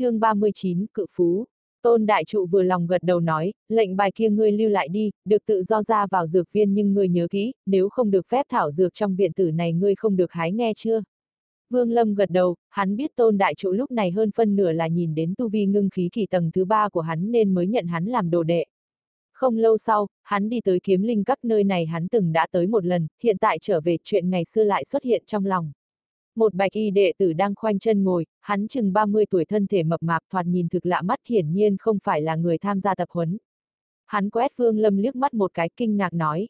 chương 39, cự phú. Tôn đại trụ vừa lòng gật đầu nói, lệnh bài kia ngươi lưu lại đi, được tự do ra vào dược viên nhưng ngươi nhớ kỹ, nếu không được phép thảo dược trong viện tử này ngươi không được hái nghe chưa? Vương Lâm gật đầu, hắn biết tôn đại trụ lúc này hơn phân nửa là nhìn đến tu vi ngưng khí kỳ tầng thứ ba của hắn nên mới nhận hắn làm đồ đệ. Không lâu sau, hắn đi tới kiếm linh các nơi này hắn từng đã tới một lần, hiện tại trở về chuyện ngày xưa lại xuất hiện trong lòng. Một bạch y đệ tử đang khoanh chân ngồi, hắn chừng 30 tuổi thân thể mập mạp thoạt nhìn thực lạ mắt hiển nhiên không phải là người tham gia tập huấn. Hắn quét Vương Lâm liếc mắt một cái kinh ngạc nói.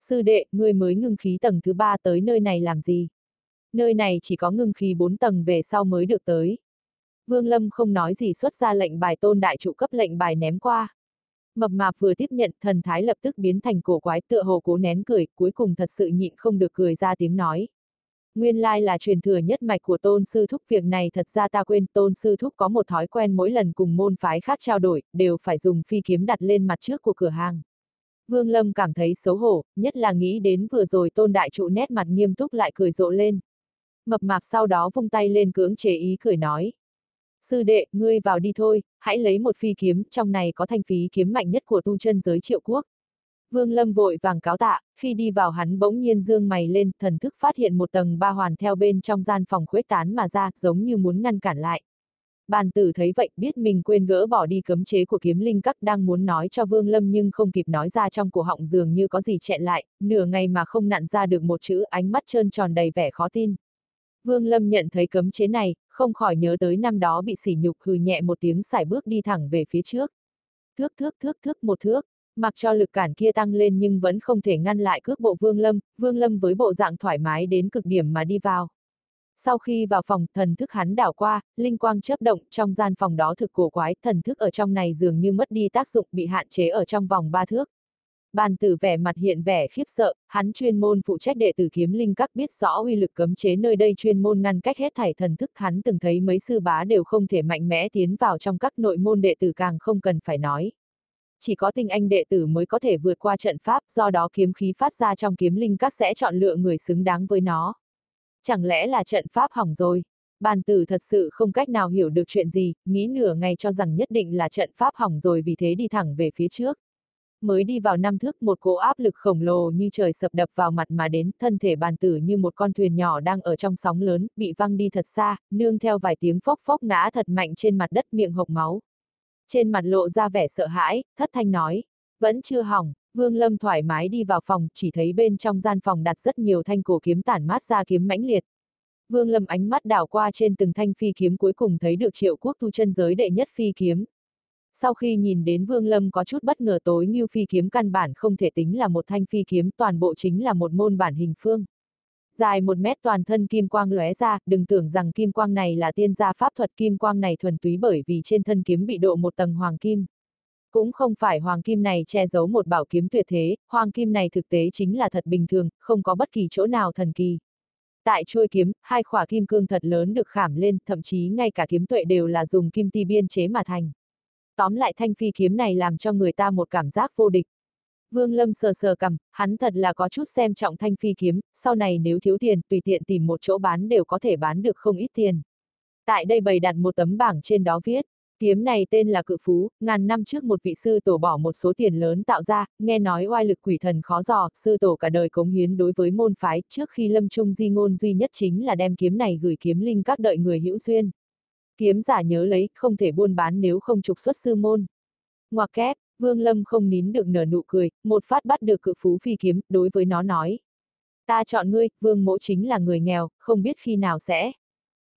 Sư đệ, ngươi mới ngưng khí tầng thứ ba tới nơi này làm gì? Nơi này chỉ có ngưng khí 4 tầng về sau mới được tới. Vương Lâm không nói gì xuất ra lệnh bài tôn đại trụ cấp lệnh bài ném qua. Mập mạp vừa tiếp nhận thần thái lập tức biến thành cổ quái tựa hồ cố nén cười, cuối cùng thật sự nhịn không được cười ra tiếng nói. Nguyên lai là truyền thừa nhất mạch của tôn sư thúc việc này thật ra ta quên tôn sư thúc có một thói quen mỗi lần cùng môn phái khác trao đổi, đều phải dùng phi kiếm đặt lên mặt trước của cửa hàng. Vương Lâm cảm thấy xấu hổ, nhất là nghĩ đến vừa rồi tôn đại trụ nét mặt nghiêm túc lại cười rộ lên. Mập mạp sau đó vung tay lên cưỡng chế ý cười nói. Sư đệ, ngươi vào đi thôi, hãy lấy một phi kiếm, trong này có thanh phí kiếm mạnh nhất của tu chân giới triệu quốc. Vương Lâm vội vàng cáo tạ, khi đi vào hắn bỗng nhiên dương mày lên, thần thức phát hiện một tầng ba hoàn theo bên trong gian phòng khuếch tán mà ra, giống như muốn ngăn cản lại. Bàn tử thấy vậy, biết mình quên gỡ bỏ đi cấm chế của kiếm linh các đang muốn nói cho Vương Lâm nhưng không kịp nói ra trong cổ họng dường như có gì chẹn lại, nửa ngày mà không nặn ra được một chữ ánh mắt trơn tròn đầy vẻ khó tin. Vương Lâm nhận thấy cấm chế này, không khỏi nhớ tới năm đó bị sỉ nhục hừ nhẹ một tiếng xài bước đi thẳng về phía trước. Thước thước thước thước một thước, mặc cho lực cản kia tăng lên nhưng vẫn không thể ngăn lại cước bộ Vương Lâm, Vương Lâm với bộ dạng thoải mái đến cực điểm mà đi vào. Sau khi vào phòng, thần thức hắn đảo qua, linh quang chớp động, trong gian phòng đó thực cổ quái, thần thức ở trong này dường như mất đi tác dụng, bị hạn chế ở trong vòng ba thước. Bàn tử vẻ mặt hiện vẻ khiếp sợ, hắn chuyên môn phụ trách đệ tử kiếm linh các biết rõ uy lực cấm chế nơi đây chuyên môn ngăn cách hết thảy thần thức hắn từng thấy mấy sư bá đều không thể mạnh mẽ tiến vào trong các nội môn đệ tử càng không cần phải nói. Chỉ có tinh anh đệ tử mới có thể vượt qua trận pháp, do đó kiếm khí phát ra trong kiếm linh các sẽ chọn lựa người xứng đáng với nó. Chẳng lẽ là trận pháp hỏng rồi? Bàn tử thật sự không cách nào hiểu được chuyện gì, nghĩ nửa ngày cho rằng nhất định là trận pháp hỏng rồi vì thế đi thẳng về phía trước mới đi vào năm thước một cỗ áp lực khổng lồ như trời sập đập vào mặt mà đến, thân thể bàn tử như một con thuyền nhỏ đang ở trong sóng lớn, bị văng đi thật xa, nương theo vài tiếng phốc phốc ngã thật mạnh trên mặt đất miệng hộc máu. Trên mặt lộ ra vẻ sợ hãi, thất thanh nói, vẫn chưa hỏng, Vương Lâm thoải mái đi vào phòng, chỉ thấy bên trong gian phòng đặt rất nhiều thanh cổ kiếm tản mát ra kiếm mãnh liệt. Vương Lâm ánh mắt đảo qua trên từng thanh phi kiếm cuối cùng thấy được triệu quốc tu chân giới đệ nhất phi kiếm, sau khi nhìn đến Vương Lâm có chút bất ngờ tối như phi kiếm căn bản không thể tính là một thanh phi kiếm toàn bộ chính là một môn bản hình phương. Dài một mét toàn thân kim quang lóe ra, đừng tưởng rằng kim quang này là tiên gia pháp thuật kim quang này thuần túy bởi vì trên thân kiếm bị độ một tầng hoàng kim. Cũng không phải hoàng kim này che giấu một bảo kiếm tuyệt thế, hoàng kim này thực tế chính là thật bình thường, không có bất kỳ chỗ nào thần kỳ. Tại chuôi kiếm, hai khỏa kim cương thật lớn được khảm lên, thậm chí ngay cả kiếm tuệ đều là dùng kim ti biên chế mà thành. Tóm lại thanh phi kiếm này làm cho người ta một cảm giác vô địch. Vương Lâm sờ sờ cầm, hắn thật là có chút xem trọng thanh phi kiếm, sau này nếu thiếu tiền, tùy tiện tìm một chỗ bán đều có thể bán được không ít tiền. Tại đây bày đặt một tấm bảng trên đó viết, kiếm này tên là cự phú, ngàn năm trước một vị sư tổ bỏ một số tiền lớn tạo ra, nghe nói oai lực quỷ thần khó dò, sư tổ cả đời cống hiến đối với môn phái, trước khi lâm trung di ngôn duy nhất chính là đem kiếm này gửi kiếm linh các đợi người hữu duyên. Kiếm giả nhớ lấy, không thể buôn bán nếu không trục xuất sư môn. Ngoặc kép, Vương Lâm không nín được nở nụ cười, một phát bắt được cự phú phi kiếm, đối với nó nói. Ta chọn ngươi, Vương mỗ chính là người nghèo, không biết khi nào sẽ.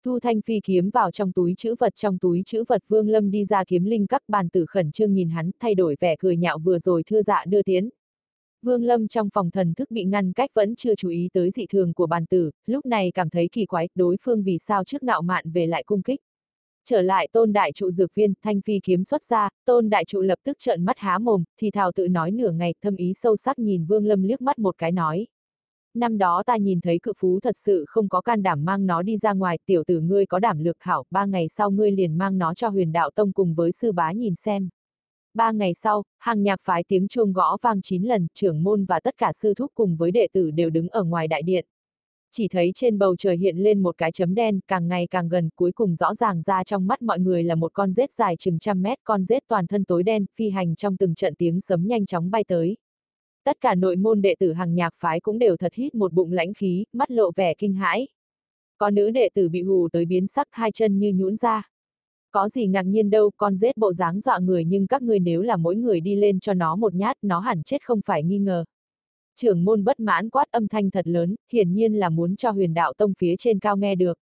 Thu thanh phi kiếm vào trong túi chữ vật trong túi chữ vật Vương Lâm đi ra kiếm linh các bàn tử khẩn trương nhìn hắn, thay đổi vẻ cười nhạo vừa rồi thưa dạ đưa tiến. Vương Lâm trong phòng thần thức bị ngăn cách vẫn chưa chú ý tới dị thường của bàn tử, lúc này cảm thấy kỳ quái, đối phương vì sao trước ngạo mạn về lại cung kích. Trở lại tôn đại trụ dược viên, thanh phi kiếm xuất ra, tôn đại trụ lập tức trợn mắt há mồm, thì thào tự nói nửa ngày, thâm ý sâu sắc nhìn vương lâm liếc mắt một cái nói. Năm đó ta nhìn thấy cự phú thật sự không có can đảm mang nó đi ra ngoài, tiểu tử ngươi có đảm lược hảo, ba ngày sau ngươi liền mang nó cho huyền đạo tông cùng với sư bá nhìn xem. Ba ngày sau, hàng nhạc phái tiếng chuông gõ vang chín lần, trưởng môn và tất cả sư thúc cùng với đệ tử đều đứng ở ngoài đại điện chỉ thấy trên bầu trời hiện lên một cái chấm đen, càng ngày càng gần, cuối cùng rõ ràng ra trong mắt mọi người là một con rết dài chừng trăm mét, con rết toàn thân tối đen, phi hành trong từng trận tiếng sấm nhanh chóng bay tới. Tất cả nội môn đệ tử hàng nhạc phái cũng đều thật hít một bụng lãnh khí, mắt lộ vẻ kinh hãi. Có nữ đệ tử bị hù tới biến sắc hai chân như nhũn ra. Có gì ngạc nhiên đâu, con rết bộ dáng dọa người nhưng các người nếu là mỗi người đi lên cho nó một nhát, nó hẳn chết không phải nghi ngờ. Trưởng môn bất mãn quát âm thanh thật lớn, hiển nhiên là muốn cho huyền đạo tông phía trên cao nghe được.